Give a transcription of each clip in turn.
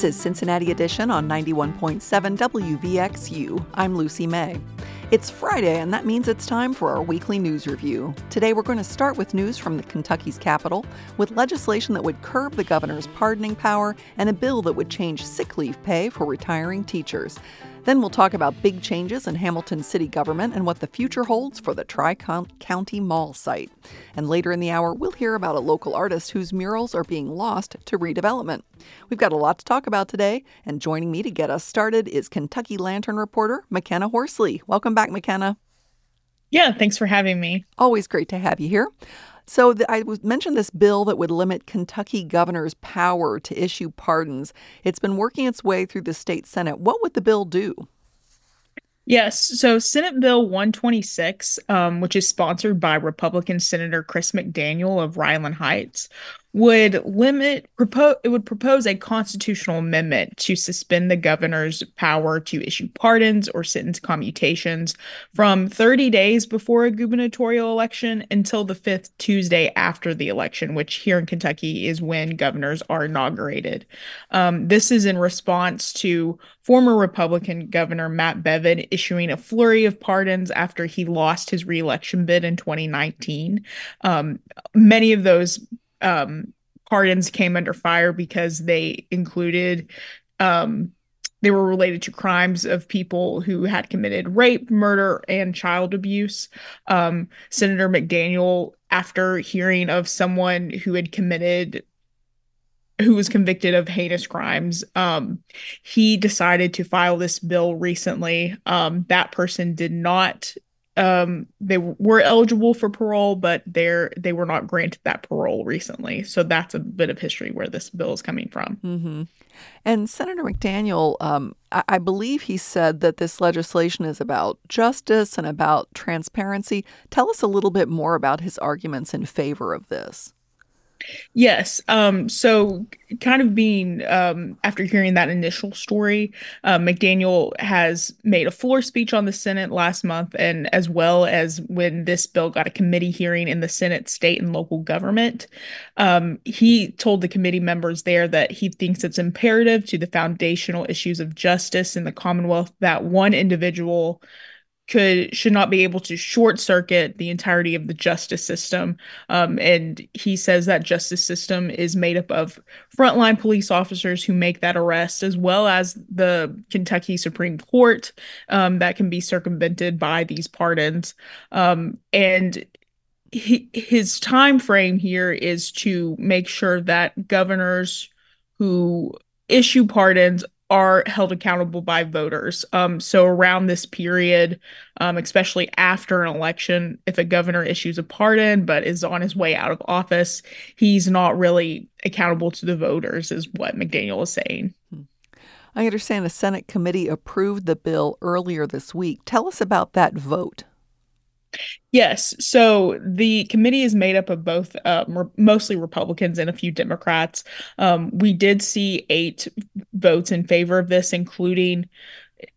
This is Cincinnati Edition on 91.7 WVXU. I'm Lucy May. It's Friday, and that means it's time for our weekly news review. Today, we're going to start with news from the Kentucky's capital, with legislation that would curb the governor's pardoning power and a bill that would change sick leave pay for retiring teachers. Then we'll talk about big changes in Hamilton city government and what the future holds for the Tri County Mall site. And later in the hour, we'll hear about a local artist whose murals are being lost to redevelopment. We've got a lot to talk about today, and joining me to get us started is Kentucky Lantern reporter McKenna Horsley. Welcome back, McKenna. Yeah, thanks for having me. Always great to have you here. So the, I mentioned this bill that would limit Kentucky governor's power to issue pardons. It's been working its way through the state senate. What would the bill do? Yes. So Senate Bill 126, um, which is sponsored by Republican Senator Chris McDaniel of Ryland Heights, would limit propose it would propose a constitutional amendment to suspend the governor's power to issue pardons or sentence commutations from 30 days before a gubernatorial election until the fifth Tuesday after the election, which here in Kentucky is when governors are inaugurated. Um, this is in response to former Republican Governor Matt Bevin issuing a flurry of pardons after he lost his reelection bid in 2019. Um, many of those um, pardons came under fire because they included um, they were related to crimes of people who had committed rape, murder, and child abuse. Um, Senator McDaniel, after hearing of someone who had committed who was convicted of heinous crimes. Um, he decided to file this bill recently. Um, that person did not um, they were eligible for parole, but they're they were not granted that parole recently. So that's a bit of history where this bill is coming from. Mm-hmm. And Senator McDaniel, um, I-, I believe he said that this legislation is about justice and about transparency. Tell us a little bit more about his arguments in favor of this. Yes. Um, so, kind of being um, after hearing that initial story, uh, McDaniel has made a floor speech on the Senate last month, and as well as when this bill got a committee hearing in the Senate, state, and local government. Um, he told the committee members there that he thinks it's imperative to the foundational issues of justice in the Commonwealth that one individual could should not be able to short circuit the entirety of the justice system. Um, and he says that justice system is made up of frontline police officers who make that arrest, as well as the Kentucky Supreme Court um, that can be circumvented by these pardons. Um, and he, his time frame here is to make sure that governors who issue pardons are held accountable by voters. Um, so around this period, um, especially after an election, if a governor issues a pardon but is on his way out of office, he's not really accountable to the voters, is what McDaniel is saying. Hmm. I understand the Senate committee approved the bill earlier this week. Tell us about that vote. Yes. So the committee is made up of both uh, re- mostly Republicans and a few Democrats. Um, we did see eight votes in favor of this, including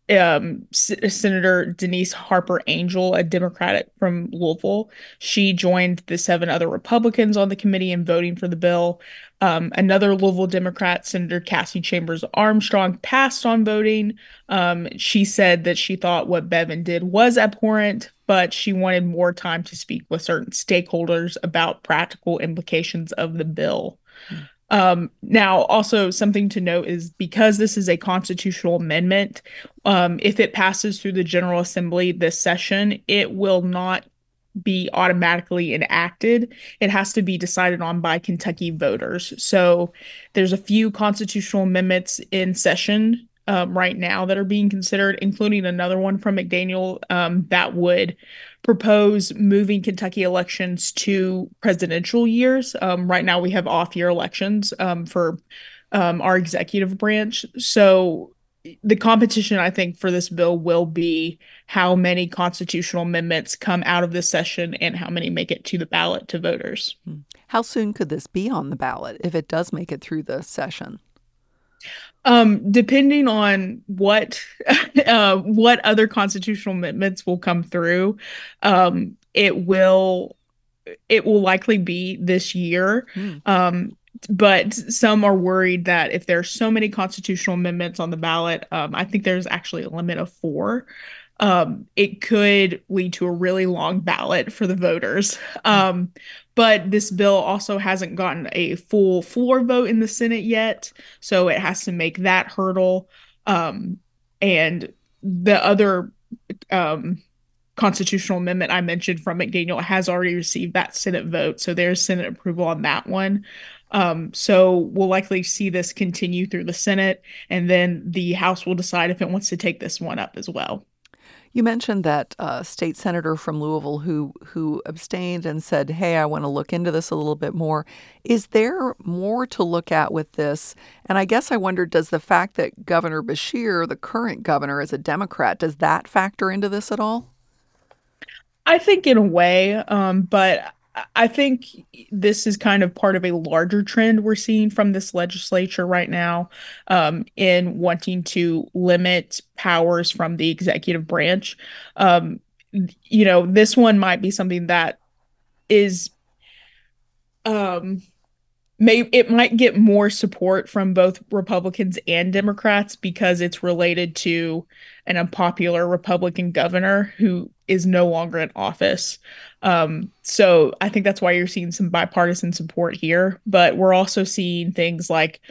um, S- Senator Denise Harper Angel, a Democrat from Louisville. She joined the seven other Republicans on the committee in voting for the bill. Um, another Louisville Democrat, Senator Cassie Chambers Armstrong, passed on voting. Um, she said that she thought what Bevin did was abhorrent, but she wanted more time to speak with certain stakeholders about practical implications of the bill. Mm. Um, now, also something to note is because this is a constitutional amendment, um, if it passes through the General Assembly this session, it will not be automatically enacted. It has to be decided on by Kentucky voters. So there's a few constitutional amendments in session um, right now that are being considered, including another one from McDaniel um, that would propose moving Kentucky elections to presidential years. Um, right now, we have off year elections um, for um, our executive branch. So the competition, I think, for this bill will be how many constitutional amendments come out of this session and how many make it to the ballot to voters. Hmm. How soon could this be on the ballot if it does make it through the session? Um, depending on what uh, what other constitutional amendments will come through, um, it will it will likely be this year. Mm. Um, but some are worried that if there's so many constitutional amendments on the ballot, um, I think there's actually a limit of four. Um, it could lead to a really long ballot for the voters. Um, but this bill also hasn't gotten a full floor vote in the Senate yet, so it has to make that hurdle. Um, and the other um, constitutional amendment I mentioned from McDaniel has already received that Senate vote, so there's Senate approval on that one. Um, so we'll likely see this continue through the Senate, and then the House will decide if it wants to take this one up as well. You mentioned that uh, state senator from Louisville who who abstained and said, "Hey, I want to look into this a little bit more." Is there more to look at with this? And I guess I wonder, does the fact that Governor Beshear, the current governor, is a Democrat, does that factor into this at all? I think in a way, um, but I think this is kind of part of a larger trend we're seeing from this legislature right now um, in wanting to limit powers from the executive branch. Um, you know, this one might be something that is um, may it might get more support from both Republicans and Democrats because it's related to an unpopular Republican governor who is no longer in office. Um, so I think that's why you're seeing some bipartisan support here. But we're also seeing things like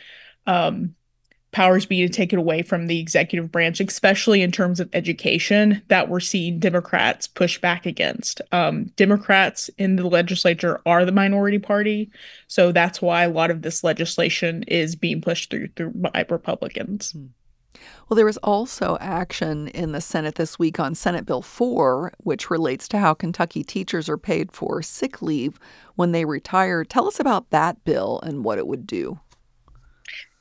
um, powers being taken away from the executive branch, especially in terms of education, that we're seeing Democrats push back against. Um, Democrats in the legislature are the minority party, so that's why a lot of this legislation is being pushed through through by Republicans. Hmm. Well, there was also action in the Senate this week on Senate Bill 4, which relates to how Kentucky teachers are paid for sick leave when they retire. Tell us about that bill and what it would do.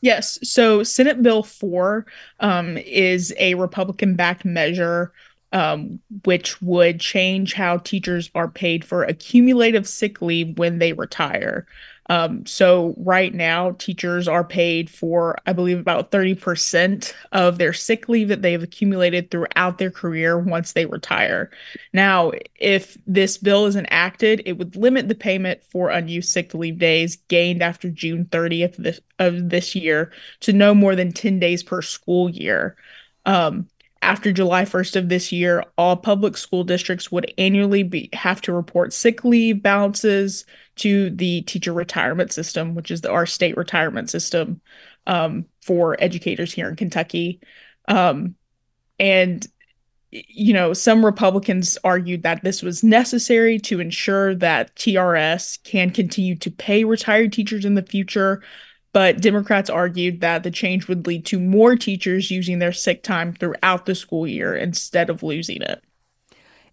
Yes. So Senate Bill 4 um, is a Republican backed measure um, which would change how teachers are paid for accumulative sick leave when they retire. Um, so right now, teachers are paid for, I believe, about 30% of their sick leave that they've accumulated throughout their career once they retire. Now, if this bill is enacted, it would limit the payment for unused sick leave days gained after June 30th of this, of this year to no more than 10 days per school year. Um, after July 1st of this year, all public school districts would annually be, have to report sick leave balances to the teacher retirement system, which is the, our state retirement system um, for educators here in Kentucky. Um, and, you know, some Republicans argued that this was necessary to ensure that TRS can continue to pay retired teachers in the future but Democrats argued that the change would lead to more teachers using their sick time throughout the school year instead of losing it.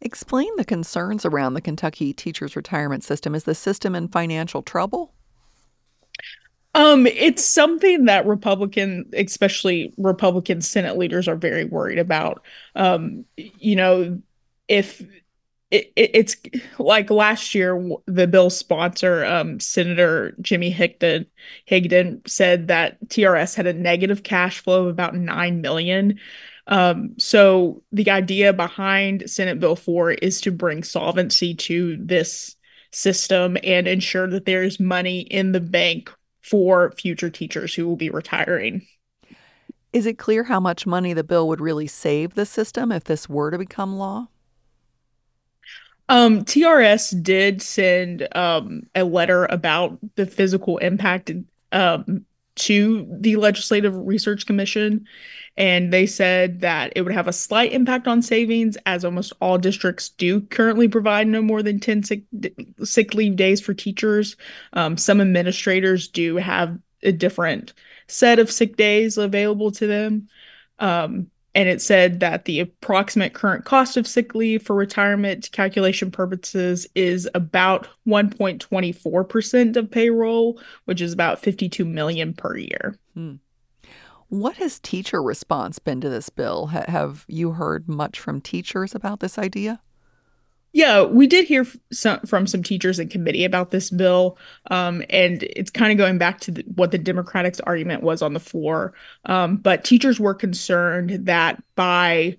Explain the concerns around the Kentucky teachers retirement system. Is the system in financial trouble? Um, it's something that Republican, especially Republican Senate leaders, are very worried about. Um, you know, if it, it, it's like last year the bill sponsor um, senator jimmy higdon higdon said that trs had a negative cash flow of about 9 million. Um, so the idea behind senate bill 4 is to bring solvency to this system and ensure that there's money in the bank for future teachers who will be retiring. Is it clear how much money the bill would really save the system if this were to become law um, TRS did send um, a letter about the physical impact um, to the Legislative Research Commission, and they said that it would have a slight impact on savings, as almost all districts do currently provide no more than 10 sick, sick leave days for teachers. Um, some administrators do have a different set of sick days available to them. And it said that the approximate current cost of sick leave for retirement calculation purposes is about 1.24% of payroll, which is about 52 million per year. Hmm. What has teacher response been to this bill? Have you heard much from teachers about this idea? Yeah, we did hear some, from some teachers in committee about this bill, um, and it's kind of going back to the, what the Democrats' argument was on the floor. Um, but teachers were concerned that by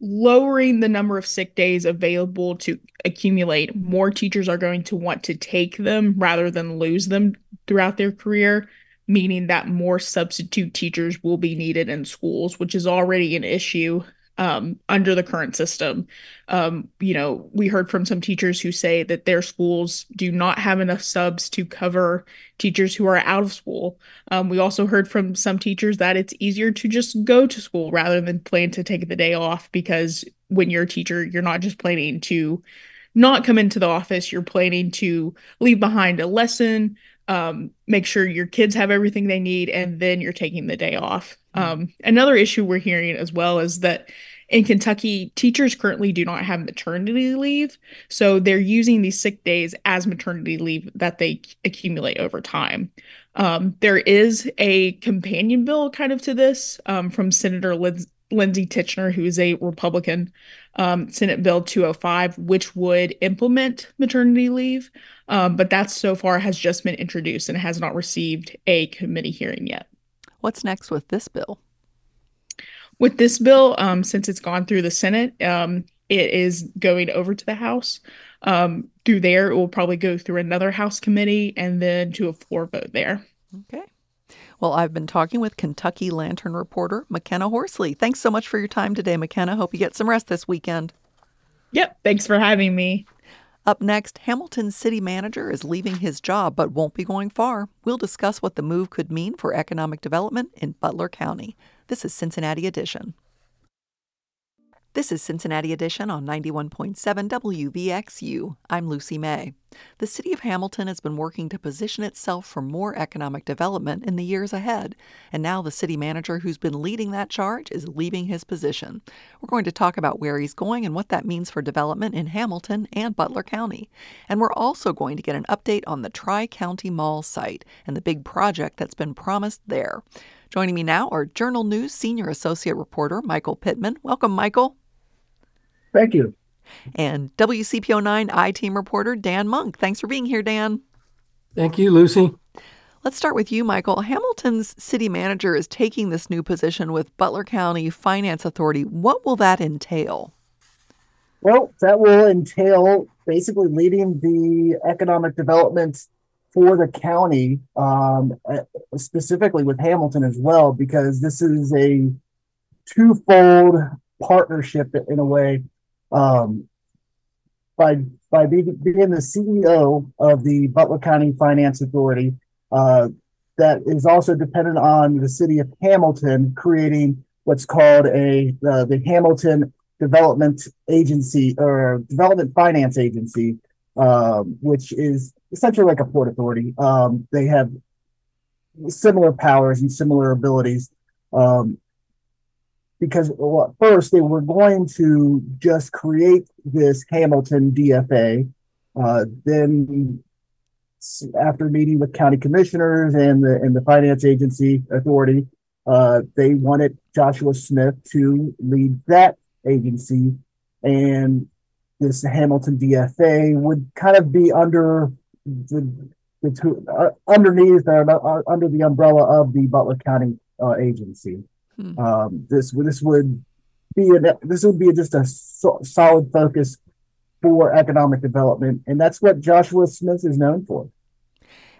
lowering the number of sick days available to accumulate, more teachers are going to want to take them rather than lose them throughout their career, meaning that more substitute teachers will be needed in schools, which is already an issue um, under the current system. Um, you know, we heard from some teachers who say that their schools do not have enough subs to cover teachers who are out of school. Um, we also heard from some teachers that it's easier to just go to school rather than plan to take the day off because when you're a teacher, you're not just planning to not come into the office, you're planning to leave behind a lesson, um, make sure your kids have everything they need, and then you're taking the day off. Mm-hmm. Um, another issue we're hearing as well is that in Kentucky, teachers currently do not have maternity leave. So they're using these sick days as maternity leave that they accumulate over time. Um, there is a companion bill kind of to this um, from Senator Liz- Lindsey Tichenor, who is a Republican, um, Senate Bill 205, which would implement maternity leave. Um, but that so far has just been introduced and has not received a committee hearing yet. What's next with this bill? With this bill, um, since it's gone through the Senate, um, it is going over to the House. Um, through there, it will probably go through another House committee and then to a floor vote there. Okay. Well, I've been talking with Kentucky Lantern reporter McKenna Horsley. Thanks so much for your time today, McKenna. Hope you get some rest this weekend. Yep. Thanks for having me. Up next, Hamilton's city manager is leaving his job but won't be going far. We'll discuss what the move could mean for economic development in Butler County. This is Cincinnati Edition. This is Cincinnati Edition on 91.7 WVXU. I'm Lucy May. The city of Hamilton has been working to position itself for more economic development in the years ahead, and now the city manager who's been leading that charge is leaving his position. We're going to talk about where he's going and what that means for development in Hamilton and Butler County. And we're also going to get an update on the Tri County Mall site and the big project that's been promised there. Joining me now are Journal News senior associate reporter Michael Pittman. Welcome, Michael. Thank you. And WCPO9 I Team reporter Dan Monk. Thanks for being here, Dan. Thank you, Lucy. Let's start with you, Michael. Hamilton's city manager is taking this new position with Butler County Finance Authority. What will that entail? Well, that will entail basically leading the economic development for the county, um, specifically with Hamilton as well, because this is a twofold partnership in a way um, by by being, being the CEO of the Butler County Finance Authority, uh, that is also dependent on the city of Hamilton creating what's called a uh, the Hamilton Development Agency or Development Finance Agency, um, which is essentially like a port authority. Um, they have similar powers and similar abilities. Um, because well, first they were going to just create this Hamilton DFA. Uh, then, after meeting with county commissioners and the and the finance agency authority, uh, they wanted Joshua Smith to lead that agency, and this Hamilton DFA would kind of be under the, the two, uh, underneath or uh, under the umbrella of the Butler County uh, agency. Hmm. Um, this this would be an, this would be just a so, solid focus for economic development, and that's what Joshua Smith is known for.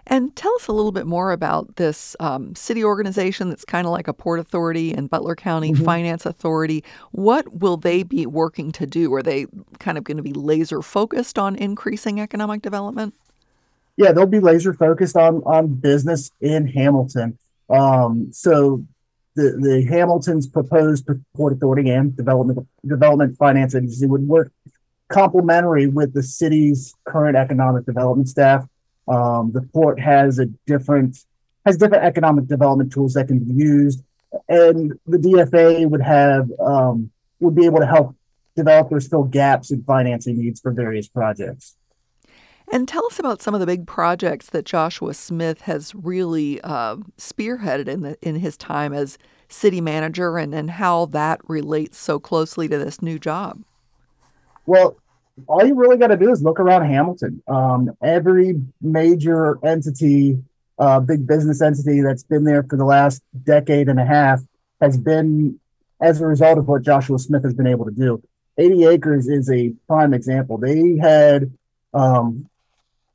And tell us a little bit more about this um, city organization that's kind of like a port authority and Butler County mm-hmm. Finance Authority. What will they be working to do? Are they kind of going to be laser focused on increasing economic development? Yeah, they'll be laser focused on on business in Hamilton. Um, so the, the Hamilton's proposed Port Authority and Development Development Finance Agency would work complementary with the city's current economic development staff. Um, the port has a different has different economic development tools that can be used, and the DFA would have um, would be able to help developers fill gaps in financing needs for various projects. And tell us about some of the big projects that Joshua Smith has really uh, spearheaded in the, in his time as city manager, and, and how that relates so closely to this new job. Well, all you really got to do is look around Hamilton. Um, every major entity, uh, big business entity that's been there for the last decade and a half has been as a result of what Joshua Smith has been able to do. 80 Acres is a prime example. They had um,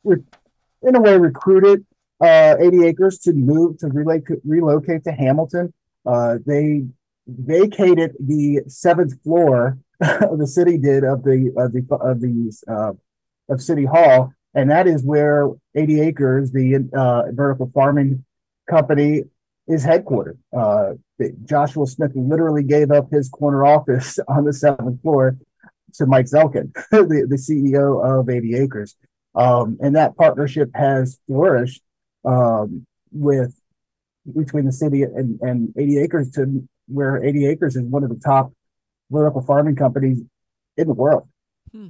in a way recruited uh, 80 acres to move to relocate relocate to Hamilton. Uh, they vacated the seventh floor the city did of the of the of the uh, of City Hall, and that is where 80 Acres, the uh, vertical farming company, is headquartered. Uh, Joshua Smith literally gave up his corner office on the seventh floor to Mike Zelkind, the, the CEO of 80 Acres. Um, and that partnership has flourished um, with between the city and, and 80 Acres to where 80 Acres is one of the top vertical farming companies in the world. Hmm.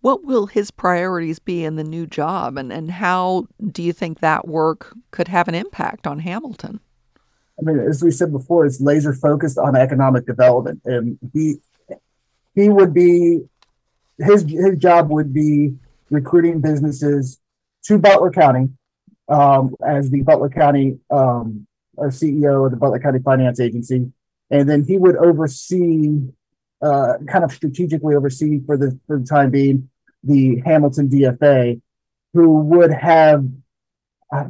What will his priorities be in the new job, and, and how do you think that work could have an impact on Hamilton? I mean, as we said before, it's laser focused on economic development, and he he would be his his job would be recruiting businesses to Butler County um, as the Butler County um, CEO of the Butler County Finance Agency, and then he would oversee uh, kind of strategically oversee for the for the time being the Hamilton DFA, who would have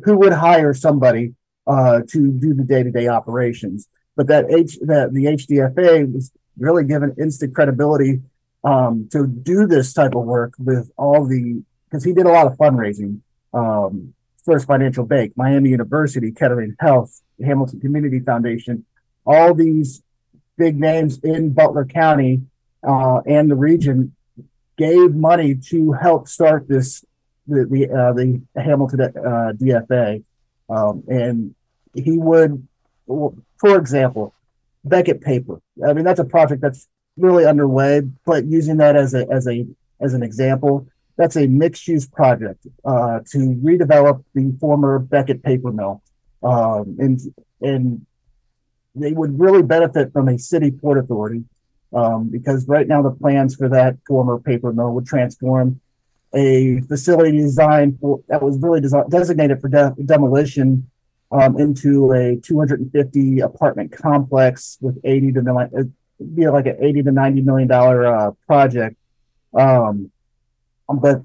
who would hire somebody uh, to do the day to day operations. But that H that the HDFA was really given instant credibility um, to do this type of work with all the because he did a lot of fundraising. Um, First Financial Bank, Miami University, Kettering Health, Hamilton Community Foundation, all these big names in Butler County uh, and the region gave money to help start this the the, uh, the Hamilton uh, DFA, um, and he would, for example, Beckett Paper. I mean, that's a project that's really underway, but using that as a as a as an example, that's a mixed use project uh, to redevelop the former Beckett paper mill, um, and and they would really benefit from a city port authority um, because right now the plans for that former paper mill would transform a facility designed for that was really designed, designated for de- demolition um, into a 250 apartment complex with 80 to be like an 80 to 90 million dollar uh, project. Um, but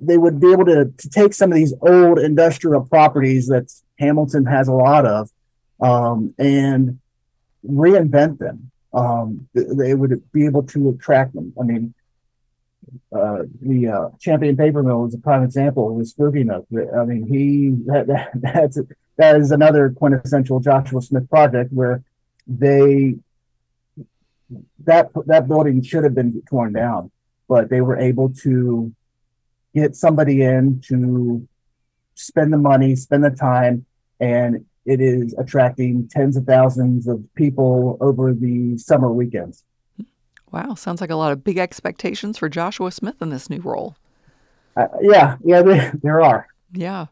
they would be able to, to take some of these old industrial properties that Hamilton has a lot of um, and reinvent them. Um, they would be able to attract them. I mean, uh, the uh, Champion Paper Mill is a prime example with Nook. I mean, he that, that that's that is another quintessential Joshua Smith project where they that that building should have been torn down, but they were able to get somebody in to spend the money, spend the time, and it is attracting tens of thousands of people over the summer weekends. Wow, sounds like a lot of big expectations for Joshua Smith in this new role. Uh, yeah, yeah, there, there are. Yeah.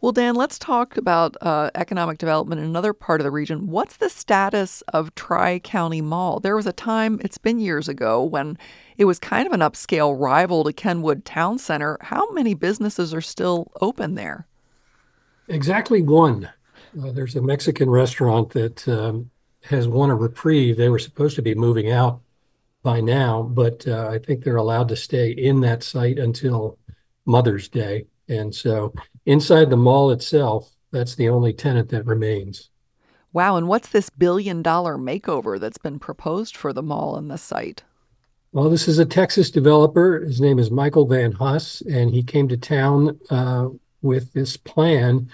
Well, Dan, let's talk about uh, economic development in another part of the region. What's the status of Tri County Mall? There was a time, it's been years ago, when it was kind of an upscale rival to Kenwood Towne Centre. How many businesses are still open there? Exactly one. Uh, there's a Mexican restaurant that um, has won a reprieve. They were supposed to be moving out by now, but uh, I think they're allowed to stay in that site until Mother's Day. And so inside the mall itself, that's the only tenant that remains. Wow. And what's this billion dollar makeover that's been proposed for the mall and the site? Well, this is a Texas developer. His name is Michael Van Huss, and he came to town uh, with this plan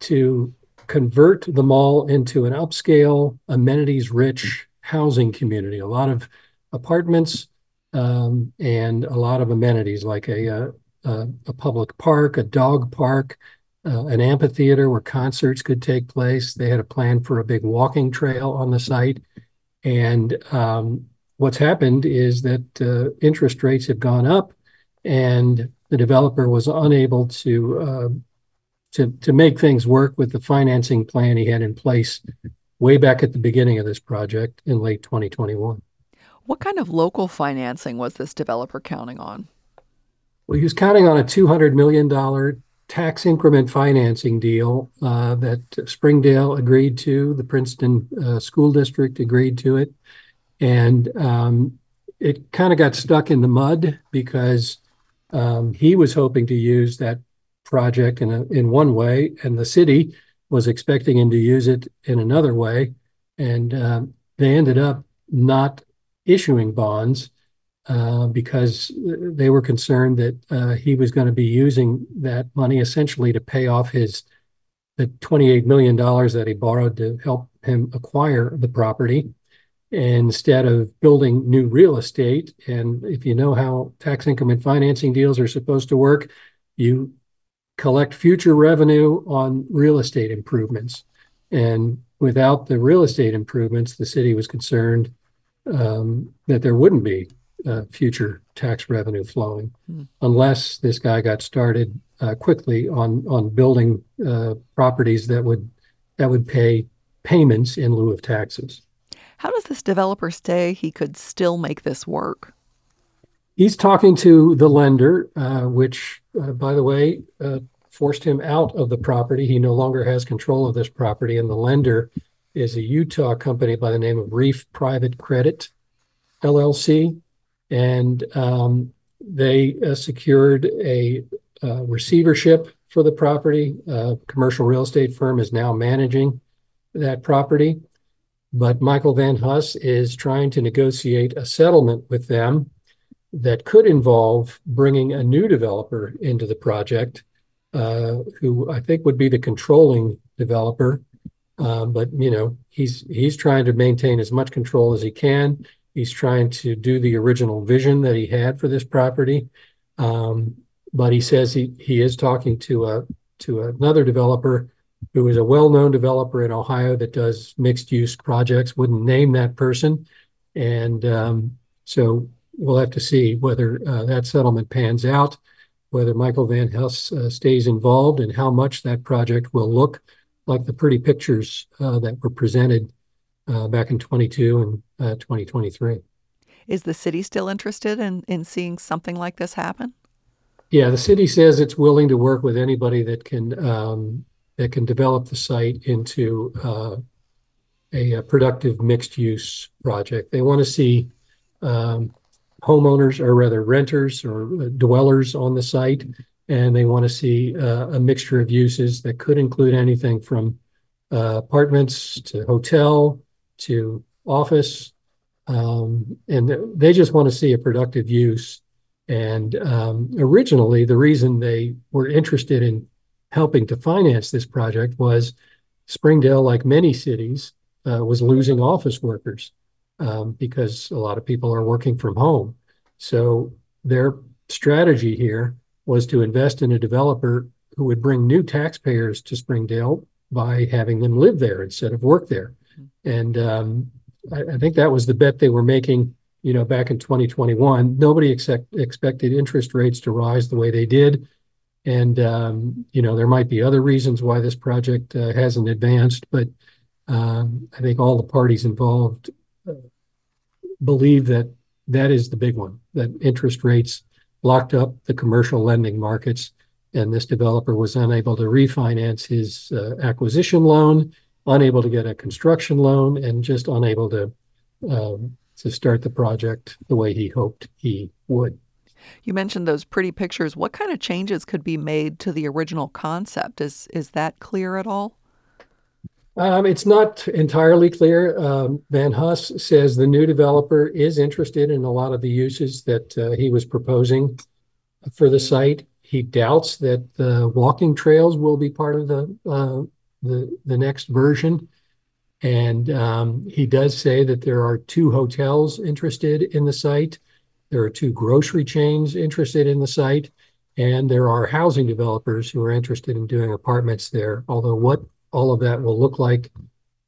to convert the mall into an upscale, amenities rich housing community. A lot of apartments um, and a lot of amenities like a, a, a, public park, a dog park, uh, an amphitheater where concerts could take place. They had a plan for a big walking trail on the site. And um, what's happened is that uh, interest rates have gone up and the developer was unable to uh, to to make things work with the financing plan he had in place way back at the beginning of this project in late 2021. What kind of local financing was this developer counting on? Well, he was counting on a $200 million tax increment financing deal uh, that Springdale agreed to, the Princeton uh, School District agreed to it. And um, it kind of got stuck in the mud because um, he was hoping to use that project in a, in one way, and the city was expecting him to use it in another way, and um, they ended up not issuing bonds uh, because they were concerned that uh, he was going to be using that money essentially to pay off his the $28 million that he borrowed to help him acquire the property instead of building new real estate. And if you know how tax increment financing deals are supposed to work, you collect future revenue on real estate improvements. And without the real estate improvements, the city was concerned um, that there wouldn't be uh, future tax revenue flowing hmm. unless this guy got started uh, quickly on on building uh, properties that would that would pay payments in lieu of taxes. How does this developer say he could still make this work? He's talking to the lender, uh, which, uh, by the way, uh, forced him out of the property. He no longer has control of this property, and the lender is a Utah company by the name of Reef Private Credit LLC, and um, they uh, secured a uh, receivership for the property. A commercial real estate firm is now managing that property, but Michael Van Huss is trying to negotiate a settlement with them that could involve bringing a new developer into the project, uh, who I think would be the controlling developer. Um, but you know, he's he's trying to maintain as much control as he can. He's trying to do the original vision that he had for this property. Um, but he says he he is talking to a to another developer who is a well-known developer in Ohio that does mixed-use projects. Wouldn't name that person, and um, so we'll have to see whether uh, that settlement pans out, whether Michael Van Huss uh, stays involved, and how much that project will look like the pretty pictures uh, that were presented uh, back in 22 and uh, 2023. Is the city still interested in, in seeing something like this happen? Yeah, the city says it's willing to work with anybody that can um, that can develop the site into uh, a, a, productive mixed use project. They want to see um, homeowners, or rather renters or dwellers on the site, and they want to see uh, a mixture of uses that could include anything from uh, apartments to hotel to office. Um, and they just want to see a productive use. And um, originally, the reason they were interested in helping to finance this project was Springdale, like many cities, uh, was losing office workers um, because a lot of people are working from home. So their strategy here was to invest in a developer who would bring new taxpayers to Springdale by having them live there instead of work there. And um, I, I, think that was the bet they were making, you know, back in 2021. Nobody expect, expected interest rates to rise the way they did. And, um, you know, there might be other reasons why this project uh, hasn't advanced, but um, I think all the parties involved uh, believe that that is the big one, that interest rates locked up the commercial lending markets. And this developer was unable to refinance his uh, acquisition loan unable to get a construction loan and just unable to um, to start the project the way he hoped he would. You mentioned those pretty pictures. What kind of changes could be made to the original concept? Is is that clear at all? Um, it's not entirely clear. Um, Van Huss says the new developer is interested in a lot of the uses that uh, he was proposing for the site. He doubts that the walking trails will be part of the uh, the the next version. And um, he does say that there are two hotels interested in the site. There are two grocery chains interested in the site. And there are housing developers who are interested in doing apartments there. Although what all of that will look like,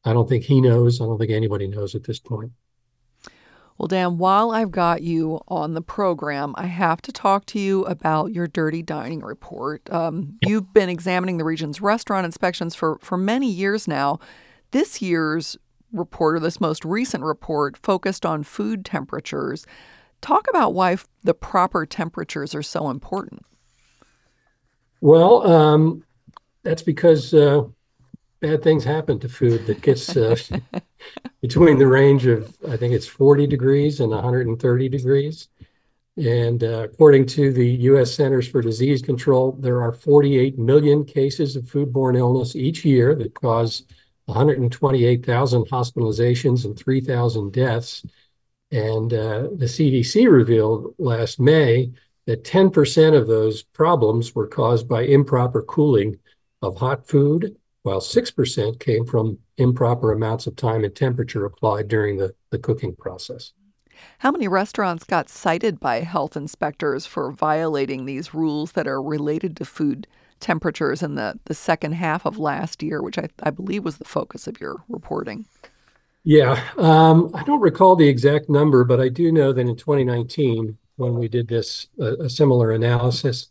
I don't think he knows. I don't think anybody knows at this point. Well, Dan, while I've got you on the program, I have to talk to you about your dirty dining report. Um, you've been examining the region's restaurant inspections for, for many years now. This year's report, or this most recent report, focused on food temperatures. Talk about why the proper temperatures are so important. Well, um, that's because uh, bad things happen to food that gets uh, between the range of I think it's 40 degrees and 130 degrees. And uh, according to the U.S. Centers for Disease Control, there are 48 million cases of foodborne illness each year that cause 128,000 hospitalizations and 3,000 deaths. And uh, the CDC revealed last May that 10% of those problems were caused by improper cooling of hot food, while 6% came from improper amounts of time and temperature applied during the, the cooking process. How many restaurants got cited by health inspectors for violating these rules that are related to food temperatures in the, the second half of last year, which I, I believe was the focus of your reporting? Yeah, um, I don't recall the exact number, but I do know that in 2019, when we did this uh, a similar analysis,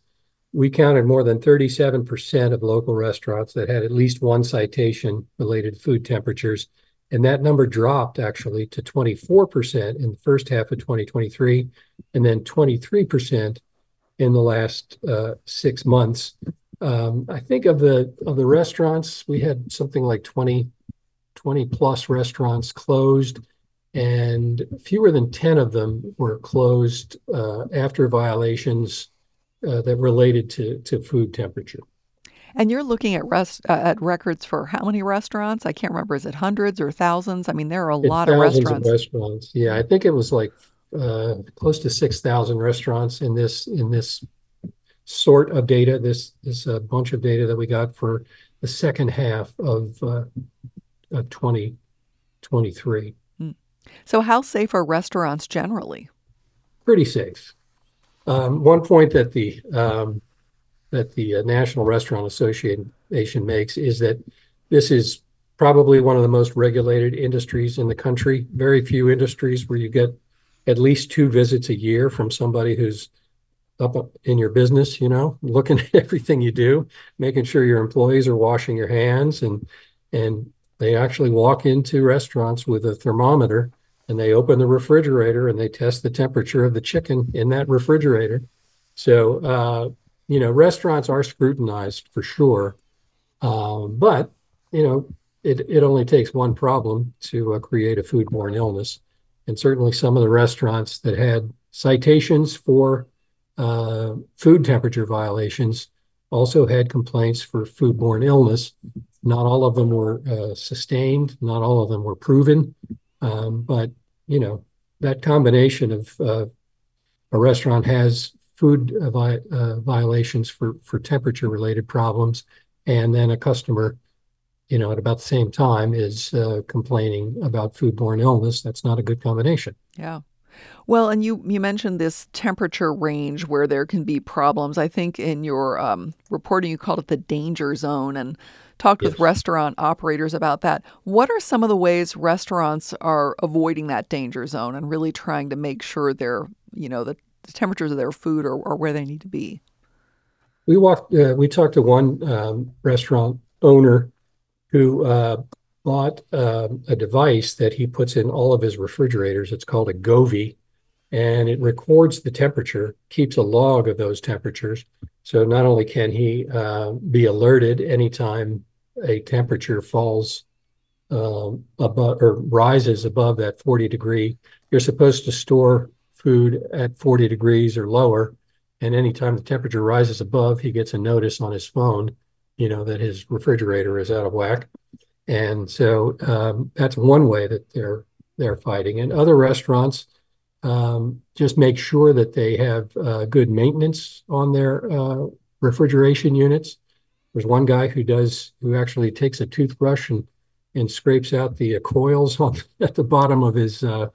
we counted more than 37% of local restaurants that had at least one citation related to food temperatures and that number dropped actually to 24% in the first half of 2023, and then 23% in the last uh, six months. Um, I think of the of the restaurants, we had something like 20, 20 plus restaurants closed, and fewer than 10 of them were closed uh, after violations uh, that related to, to food temperature. And you're looking at rest uh, at records for how many restaurants? I can't remember. Is it hundreds or thousands? I mean, there are a it's lot of restaurants. Of restaurants. Yeah, I think it was like uh, close to six thousand restaurants in this in this sort of data. This this uh, bunch of data that we got for the second half of uh, of twenty twenty three. Hmm. So, how safe are restaurants generally? Pretty safe. Um, one point that the um, that the uh, National Restaurant Association makes is that this is probably one of the most regulated industries in the country. Very few industries where you get at least two visits a year from somebody who's up in your business, you know, looking at everything you do, making sure your employees are washing your hands and and they actually walk into restaurants with a thermometer and they open the refrigerator and they test the temperature of the chicken in that refrigerator. So uh, you know, restaurants are scrutinized for sure, um, but you know, it it only takes one problem to uh, create a foodborne illness, and certainly some of the restaurants that had citations for uh, food temperature violations also had complaints for foodborne illness. Not all of them were uh, sustained. Not all of them were proven, um, but you know that combination of uh, a restaurant has food vi- uh, violations for for temperature related problems, and then a customer, you know, at about the same time is uh, complaining about foodborne illness. That's not a good combination. Yeah. Well, and you you mentioned this temperature range where there can be problems. I think in your um, reporting you called it the danger zone and talked yes. with restaurant operators about that. What are some of the ways restaurants are avoiding that danger zone and really trying to make sure they're you know the the temperatures of their food are, or where they need to be. We walked. Uh, we talked to one um, restaurant owner who uh, bought uh, a device that he puts in all of his refrigerators. It's called a Govee, and it records the temperature, keeps a log of those temperatures. So not only can he uh, be alerted anytime a temperature falls um, above or rises above that 40 degree, you're supposed to store food at 40 degrees or lower. And anytime the temperature rises above, he gets a notice on his phone, you know, that his refrigerator is out of whack. And so um, that's one way that they're they're fighting. And other restaurants um, just make sure that they have uh, good maintenance on their uh, refrigeration units. There's one guy who does who actually takes a toothbrush and and scrapes out the uh, coils on, at the bottom of his uh,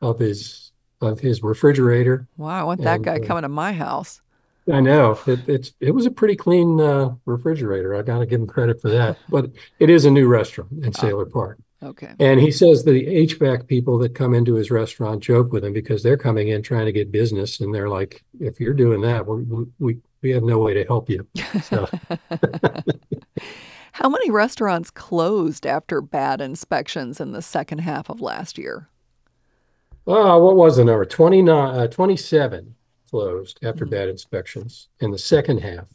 of his of his refrigerator. Wow, I want that and, guy uh, coming to my house. I know it, it's it was a pretty clean uh, refrigerator. I got to give him credit for that. But it is a new restaurant in Sayler Park. Okay. And he says the HVAC people that come into his restaurant joke with him because they're coming in trying to get business, and they're like, "If you're doing that, we we we have no way to help you." So. How many restaurants closed after bad inspections in the second half of last year? Uh, what was the number? 29, uh, 27 closed after mm-hmm. bad inspections in the second half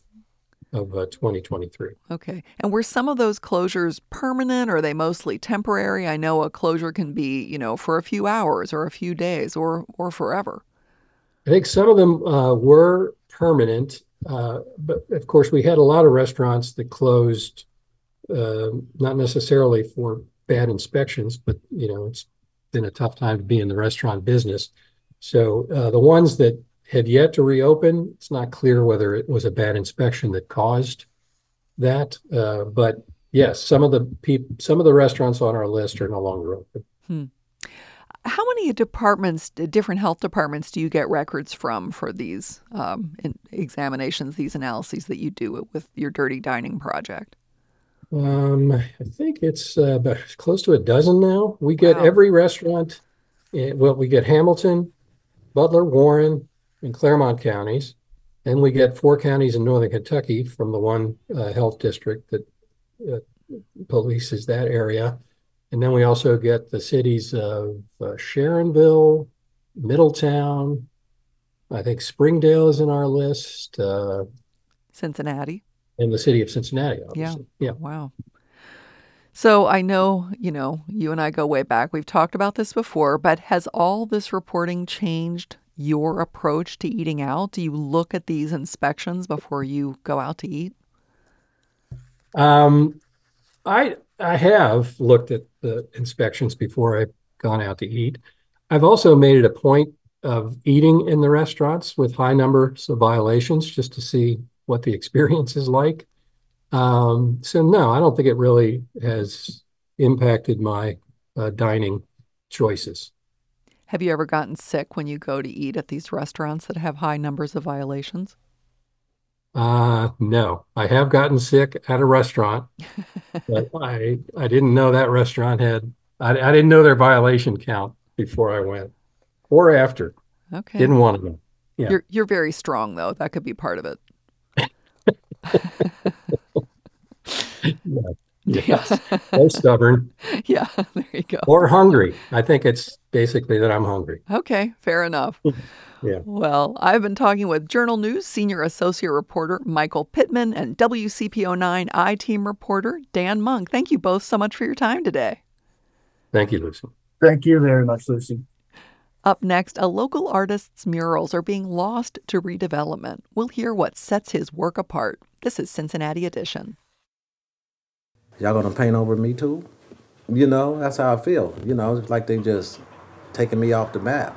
of uh, 2023. Okay. And were some of those closures permanent or are they mostly temporary? I know a closure can be, you know, for a few hours or a few days or or forever. I think some of them uh, were permanent, uh, but of course, we had a lot of restaurants that closed, uh, not necessarily for bad inspections, but you know, it's been a tough time to be in the restaurant business. So uh, the ones that have yet to reopen, it's not clear whether it was a bad inspection that caused that. Uh, but yes, some of the peop- some of the restaurants on our list are no longer open. Hmm. How many departments, different health departments, do you get records from for these um, examinations, these analyses that you do with your Dirty Dining project? Um, I think it's uh, about close to a dozen now. We get wow. every restaurant. Eh, well, we get Hamilton, Butler, Warren, and Clermont counties. Then we get four counties in northern Kentucky from the one uh, health district that uh, polices that area. And then we also get the cities of uh, Sharonville, Middletown. I think Springdale is in our list. Uh, Cincinnati. And the city of Cincinnati, obviously. Yeah. yeah. Wow. So I know, you know, you and I go way back. We've talked about this before, but has all this reporting changed your approach to eating out? Do you look at these inspections before you go out to eat? Um, I I have looked at the inspections before I've gone out to eat. I've also made it a point of eating in the restaurants with high numbers of violations just to see what the experience is like. Um, so no, I don't think it really has impacted my uh, dining choices. Have you ever gotten sick when you go to eat at these restaurants that have high numbers of violations? Uh, no, I have gotten sick at a restaurant, but I I didn't know that restaurant had I, I didn't know their violation count before I went or after. Okay. Didn't want to know. Yeah. You're you're very strong though. That could be part of it. yeah. Yes. so stubborn. Yeah, there you go. Or hungry. I think it's basically that I'm hungry. Okay, fair enough. Yeah. Well, I've been talking with Journal News senior associate reporter Michael Pittman and WCPO9 I Team reporter Dan Monk. Thank you both so much for your time today. Thank you, Lucy. Thank you very much, Lucy. Up next, a local artist's murals are being lost to redevelopment. We'll hear what sets his work apart. This is Cincinnati Edition. Y'all gonna paint over me too? You know, that's how I feel. You know, it's like they just taking me off the map.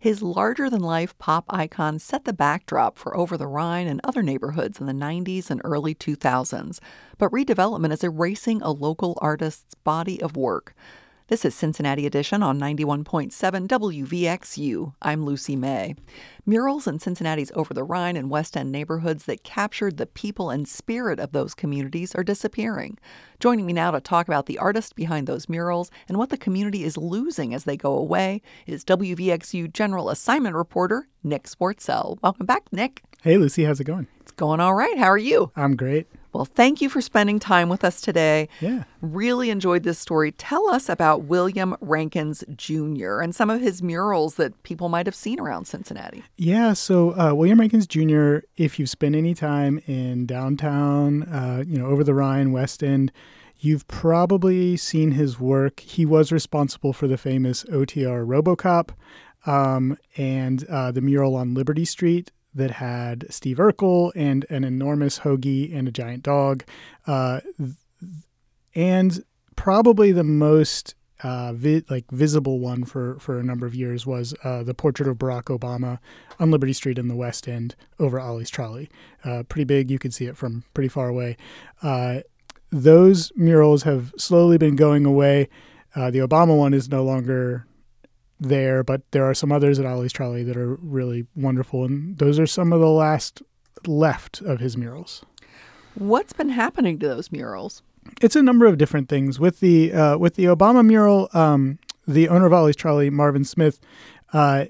His larger than life pop icon set the backdrop for Over the Rhine and other neighborhoods in the 90s and early 2000s. But redevelopment is erasing a local artist's body of work. This is Cincinnati Edition on 91.7 WVXU. I'm Lucy May. Murals in Cincinnati's Over the Rhine and West End neighborhoods that captured the people and spirit of those communities are disappearing. Joining me now to talk about the artist behind those murals and what the community is losing as they go away is WVXU General Assignment Reporter Nick Swartsell. Welcome back, Nick. Hey, Lucy. How's it going? It's going all right. How are you? I'm great. Well, thank you for spending time with us today. Yeah. Really enjoyed this story. Tell us about William Rankins Jr. and some of his murals that people might have seen around Cincinnati. Yeah. So, uh, William Rankins Jr., if you've spent any time in downtown, uh, you know, over the Rhine, West End, You've probably seen his work. He was responsible for the famous OTR Robocop um, and uh, the mural on Liberty Street that had Steve Urkel and an enormous hoagie and a giant dog. Uh, and probably the most uh, vi- like visible one for, for a number of years was uh, the portrait of Barack Obama on Liberty Street in the West End over Ollie's Trolley. Uh, pretty big, you could see it from pretty far away. Uh, those murals have slowly been going away. Uh, the Obama one is no longer there, but there are some others at Ollie's Trolley that are really wonderful, and those are some of the last left of his murals. What's been happening to those murals? It's a number of different things. With the uh, with the Obama mural, um, the owner of Ollie's Trolley, Marvin Smith, uh,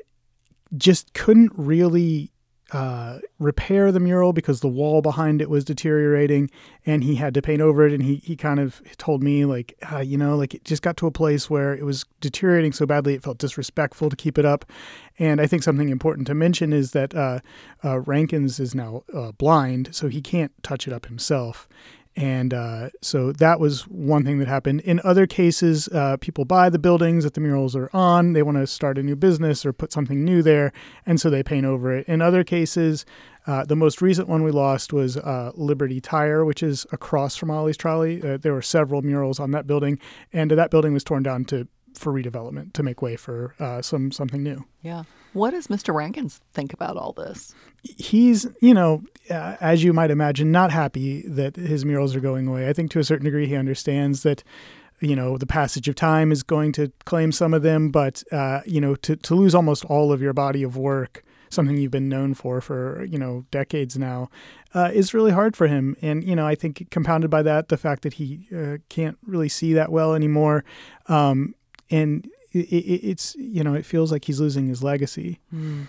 just couldn't really uh, repair the mural because the wall behind it was deteriorating and he had to paint over it. And he, he kind of told me, like, uh, you know, like it just got to a place where it was deteriorating so badly it felt disrespectful to keep it up. And I think something important to mention is that uh, uh Rankins is now uh, blind, so he can't touch it up himself. And uh, so that was one thing that happened. In other cases, uh, people buy the buildings that the murals are on. They want to start a new business or put something new there, and so they paint over it. In other cases, uh, the most recent one we lost was uh, Liberty Tire, which is across from Ollie's Trolley. Uh, there were several murals on that building, and that building was torn down to for redevelopment to make way for uh, some something new. Yeah. What does Mr. Rankins think about all this? He's, you know, uh, as you might imagine, not happy that his murals are going away. I think to a certain degree he understands that, you know, the passage of time is going to claim some of them, but, uh, you know, to, to lose almost all of your body of work, something you've been known for for, you know, decades now, uh, is really hard for him. And, you know, I think compounded by that, the fact that he uh, can't really see that well anymore. Um, and it, it's you know it feels like he's losing his legacy. Mm.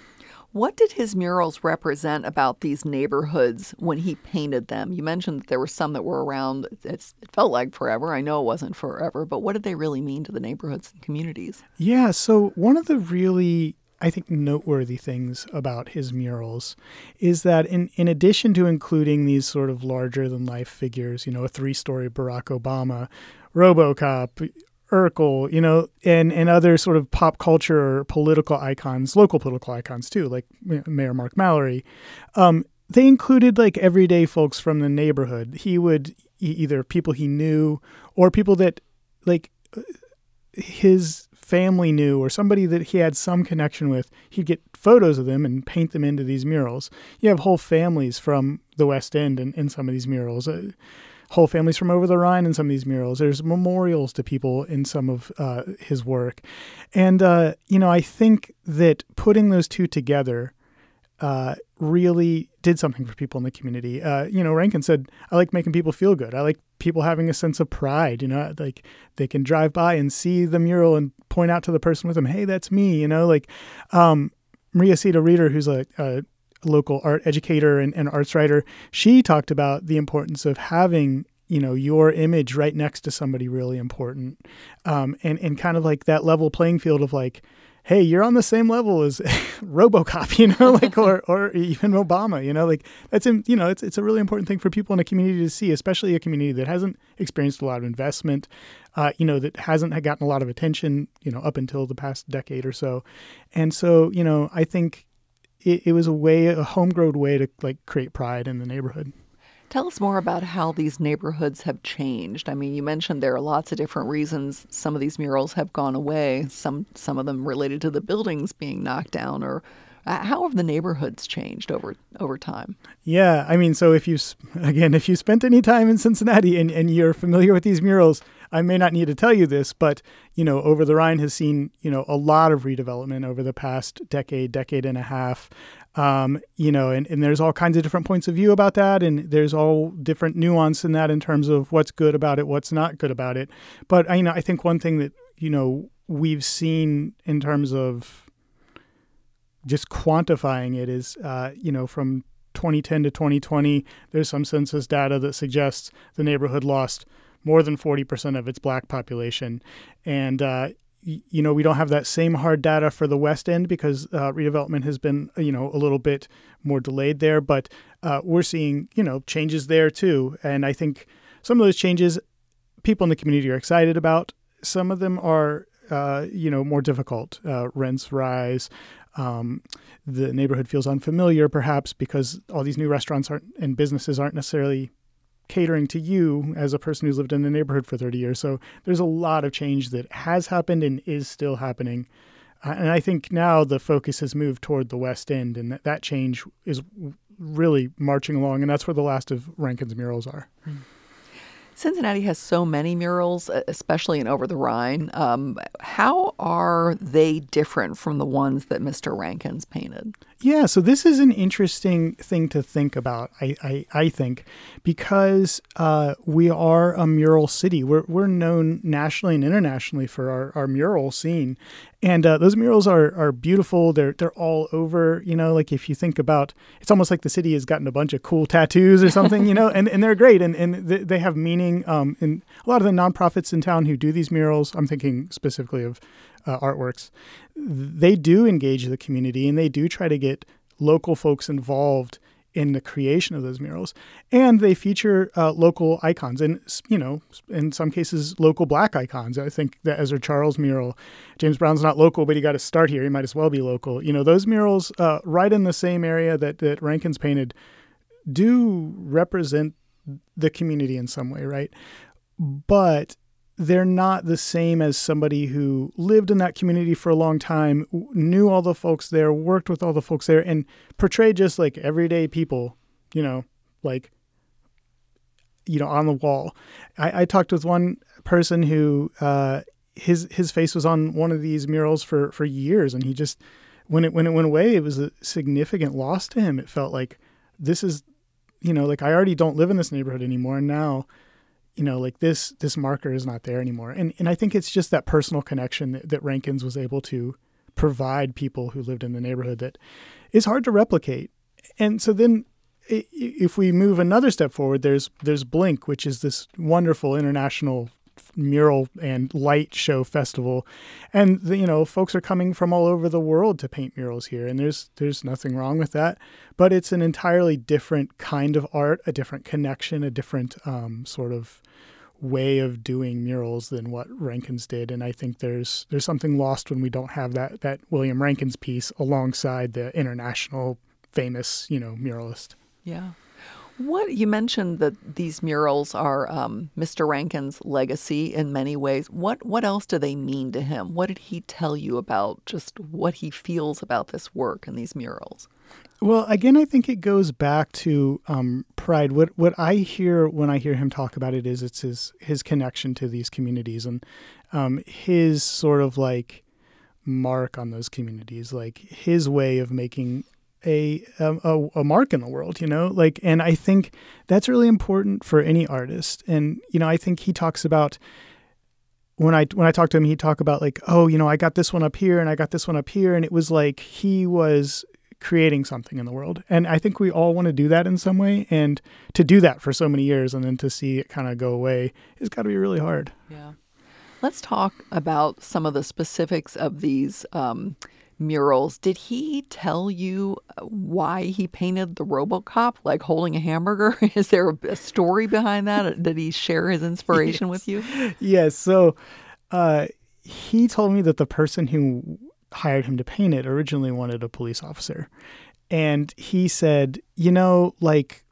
What did his murals represent about these neighborhoods when he painted them? You mentioned that there were some that were around. It's, it felt like forever. I know it wasn't forever, but what did they really mean to the neighborhoods and communities? Yeah. So one of the really I think noteworthy things about his murals is that in, in addition to including these sort of larger than life figures, you know, a three story Barack Obama, Robocop, Urkel, you know, and, and other sort of pop culture or political icons, local political icons too, like Mayor Mark Mallory. Um, they included like everyday folks from the neighborhood. He would either people he knew or people that like his family knew or somebody that he had some connection with. He'd get photos of them and paint them into these murals. You have whole families from the West End in, in some of these murals. Uh, whole families from over the Rhine in some of these murals. There's memorials to people in some of uh, his work. And, uh, you know, I think that putting those two together uh, really did something for people in the community. Uh, you know, Rankin said, I like making people feel good. I like people having a sense of pride, you know, like they can drive by and see the mural and point out to the person with them, hey, that's me, you know, like um, Maria Seda-Reeder, who's a, a local art educator and, and arts writer, she talked about the importance of having you know your image right next to somebody really important. Um, and and kind of like that level playing field of like hey you're on the same level as robocop you know like or or even obama you know like that's you know it's, it's a really important thing for people in a community to see especially a community that hasn't experienced a lot of investment uh, you know that hasn't gotten a lot of attention you know up until the past decade or so. And so you know i think it, it was a way, a homegrown way to like create pride in the neighborhood. Tell us more about how these neighborhoods have changed. I mean, you mentioned there are lots of different reasons some of these murals have gone away. Some some of them related to the buildings being knocked down, or uh, how have the neighborhoods changed over over time? Yeah, I mean, so if you again, if you spent any time in Cincinnati and, and you're familiar with these murals, I may not need to tell you this, but you know, over the Rhine has seen you know a lot of redevelopment over the past decade, decade and a half. Um, you know, and, and there's all kinds of different points of view about that, and there's all different nuance in that in terms of what's good about it, what's not good about it. But you know, I think one thing that you know we've seen in terms of just quantifying it is, uh, you know, from 2010 to 2020, there's some census data that suggests the neighborhood lost more than 40% of its black population. And, uh, you know, we don't have that same hard data for the West End because uh, redevelopment has been, you know, a little bit more delayed there. But uh, we're seeing, you know, changes there too. And I think some of those changes people in the community are excited about. Some of them are, uh, you know, more difficult. Uh, rents rise. Um, the neighborhood feels unfamiliar, perhaps because all these new restaurants aren't and businesses aren't necessarily catering to you as a person who's lived in the neighborhood for 30 years. So there's a lot of change that has happened and is still happening. Uh, and I think now the focus has moved toward the West End, and that, that change is really marching along. And that's where the last of Rankin's murals are. Mm. Cincinnati has so many murals, especially in Over the Rhine. Um, how are they different from the ones that Mr. Rankins painted? Yeah, so this is an interesting thing to think about, I, I, I think, because uh, we are a mural city. We're, we're known nationally and internationally for our, our mural scene. And uh, those murals are, are beautiful. They're, they're all over, you know, like if you think about, it's almost like the city has gotten a bunch of cool tattoos or something, you know, and, and they're great. And, and they have meaning. Um, and a lot of the nonprofits in town who do these murals, I'm thinking specifically of uh, artworks, they do engage the community and they do try to get local folks involved in the creation of those murals, and they feature uh, local icons, and you know, in some cases, local black icons. I think the Ezzard Charles mural, James Brown's not local, but he got to start here. He might as well be local. You know, those murals, uh, right in the same area that that Rankins painted, do represent the community in some way, right? But they're not the same as somebody who lived in that community for a long time, knew all the folks there, worked with all the folks there, and portrayed just like everyday people, you know, like, you know, on the wall. I, I talked with one person who uh, his his face was on one of these murals for for years, and he just when it when it went away, it was a significant loss to him. It felt like this is, you know, like I already don't live in this neighborhood anymore, and now you know, like this this marker is not there anymore. And and I think it's just that personal connection that, that Rankins was able to provide people who lived in the neighborhood that is hard to replicate. And so then if we move another step forward, there's there's Blink, which is this wonderful international mural and light show festival, and you know folks are coming from all over the world to paint murals here, and there's there's nothing wrong with that, but it's an entirely different kind of art, a different connection, a different um, sort of way of doing murals than what Rankins did, and I think there's there's something lost when we don't have that that William Rankins piece alongside the international famous you know muralist. Yeah. What you mentioned that these murals are um, Mr. Rankin's legacy in many ways. What what else do they mean to him? What did he tell you about just what he feels about this work and these murals? Well, again, I think it goes back to um, pride. What what I hear when I hear him talk about it is it's his his connection to these communities and um, his sort of like mark on those communities, like his way of making a, a a mark in the world, you know, like, and I think that's really important for any artist. And you know, I think he talks about when I when I talked to him, he talked about like, oh, you know, I got this one up here and I got this one up here, and it was like he was creating something in the world. And I think we all want to do that in some way. And to do that for so many years and then to see it kind of go away has got to be really hard. Yeah. Let's talk about some of the specifics of these um, murals. Did he tell you uh, why he painted the Robocop, like holding a hamburger? Is there a story behind that? Did he share his inspiration yes. with you? Yes. So uh, he told me that the person who hired him to paint it originally wanted a police officer. And he said, you know, like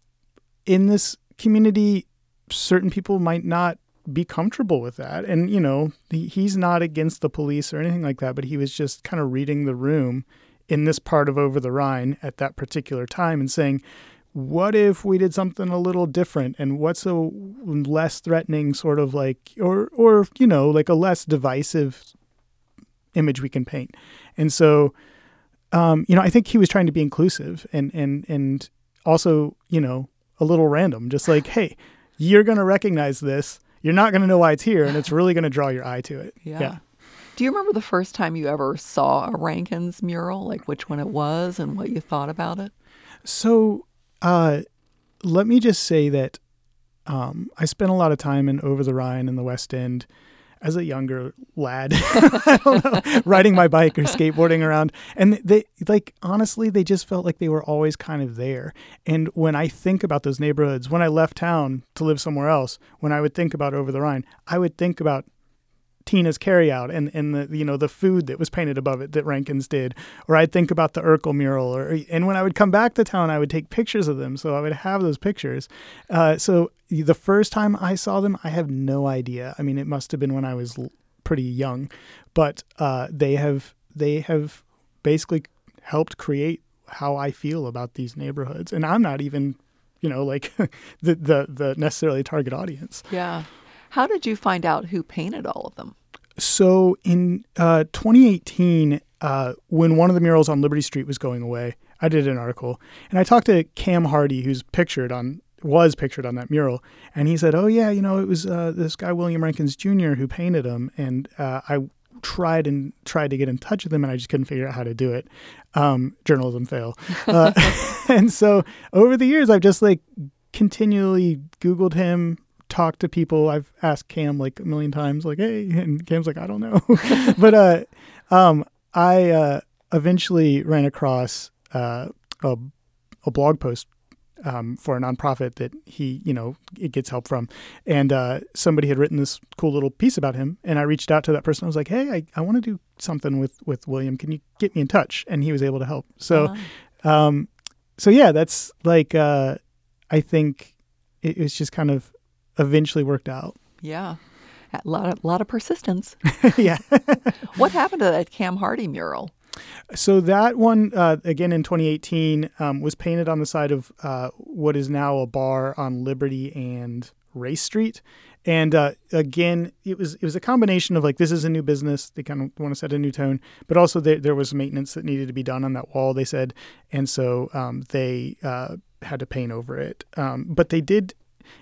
in this community, certain people might not be comfortable with that. And, you know, he, he's not against the police or anything like that, but he was just kind of reading the room in this part of Over the Rhine at that particular time and saying, what if we did something a little different? And what's a less threatening sort of like or or you know like a less divisive image we can paint? And so um, you know i think he was trying to be inclusive and and and also you know a little random just like hey you're going to recognize this you're not going to know why it's here, and it's really going to draw your eye to it. Yeah. yeah. Do you remember the first time you ever saw a Rankins mural, like which one it was and what you thought about it? So, uh, let me just say that um, I spent a lot of time in Over the Rhine in the West End as a younger lad, know, riding my bike or skateboarding around. And they, like, honestly, they just felt like they were always kind of there. And when I think about those neighborhoods, when I left town to live somewhere else, when I would think about Over the Rhine, I would think about Tina's carryout and, and the you know the food that was painted above it that Rankins did, or I'd think about the Urkel mural, or and when I would come back to town, I would take pictures of them, so I would have those pictures. Uh, so the first time I saw them, I have no idea. I mean, it must have been when I was pretty young, but uh, they have they have basically helped create how I feel about these neighborhoods, and I'm not even you know like the the the necessarily target audience. Yeah. How did you find out who painted all of them? So in uh, 2018, uh, when one of the murals on Liberty Street was going away, I did an article and I talked to Cam Hardy, who's pictured on was pictured on that mural, and he said, "Oh yeah, you know, it was uh, this guy William Rankins Jr. who painted them." And uh, I tried and tried to get in touch with him, and I just couldn't figure out how to do it. Um, journalism fail, uh, and so over the years, I've just like continually Googled him, talked to people. I've asked Cam like a million times, like, "Hey," and Cam's like, "I don't know," but uh, um, I uh, eventually ran across uh, a, a blog post um, for a nonprofit that he, you know, it gets help from. And uh, somebody had written this cool little piece about him, and I reached out to that person. I was like, "Hey, I, I want to do something with with William. Can you get me in touch?" And he was able to help. So, uh-huh. um, so yeah, that's like uh, I think it, was just kind of eventually worked out. Yeah. A lot of lot of persistence. yeah. what happened to that Cam Hardy mural? So that one, uh, again in 2018, um, was painted on the side of uh, what is now a bar on Liberty and Race Street. And uh, again, it was it was a combination of like this is a new business. They kind of want to set a new tone, but also there, there was maintenance that needed to be done on that wall. They said, and so um, they uh, had to paint over it. Um, but they did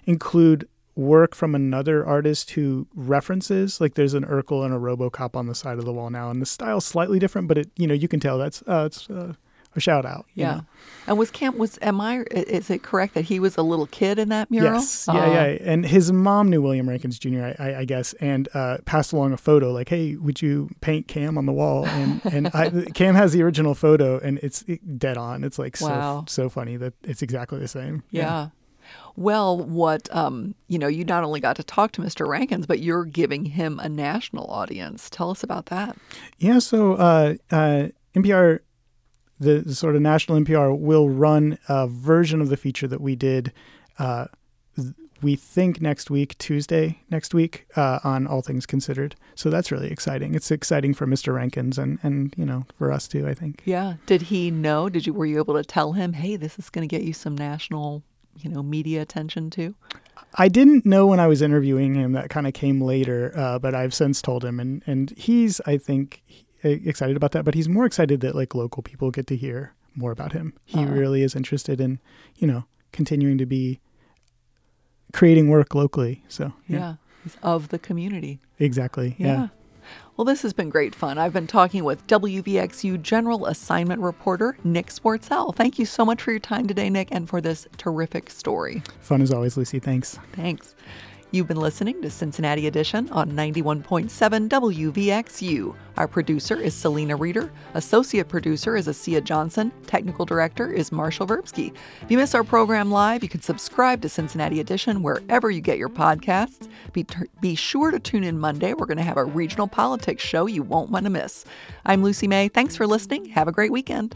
include work from another artist who references like there's an Urkel and a RoboCop on the side of the wall now, and the style's slightly different, but it you know you can tell that's uh, it's uh, a shout out. Yeah, know? and was Cam was am I is it correct that he was a little kid in that mural? Yes, yeah, uh, yeah, and his mom knew William Rankins Jr. I, I, I guess, and uh, passed along a photo like, hey, would you paint Cam on the wall? And and I, Cam has the original photo, and it's dead on. It's like wow. so so funny that it's exactly the same. yeah. yeah. Well, what um, you know, you not only got to talk to Mr. Rankins, but you're giving him a national audience. Tell us about that. Yeah, so uh, uh, NPR, the, the, sort of national NPR, will run a version of the feature that we did. Uh, we think next week, Tuesday next week, uh, on All Things Considered. So that's really exciting. It's exciting for Mr. Rankins and and you know for us too. I think. Yeah. Did he know? Did you were you able to tell him, hey, this is going to get you some national you know media attention to? I didn't know when I was interviewing him. That kind of came later, uh, but I've since told him, and and he's I think excited about that. But he's more excited that like local people get to hear more about him. He uh really is interested in you know continuing to be creating work locally. So yeah, yeah he's of the community. Exactly. yeah. yeah. Well, this has been great fun. I've been talking with WVXU General Assignment Reporter Nick Swartsell. Thank you so much for your time today, Nick, and for this terrific story. Fun as always, Lucy. Thanks. Thanks. You've been listening to Cincinnati Edition on 91.7 WVXU. Our producer is Selena Reeder. Associate producer is Asia Johnson. Technical director is Marshall Verbsky. If you miss our program live, you can subscribe to Cincinnati Edition wherever you get your podcasts. Be, be sure to tune in Monday. We're going to have a regional politics show you won't want to miss. I'm Lucy May. Thanks for listening. Have a great weekend.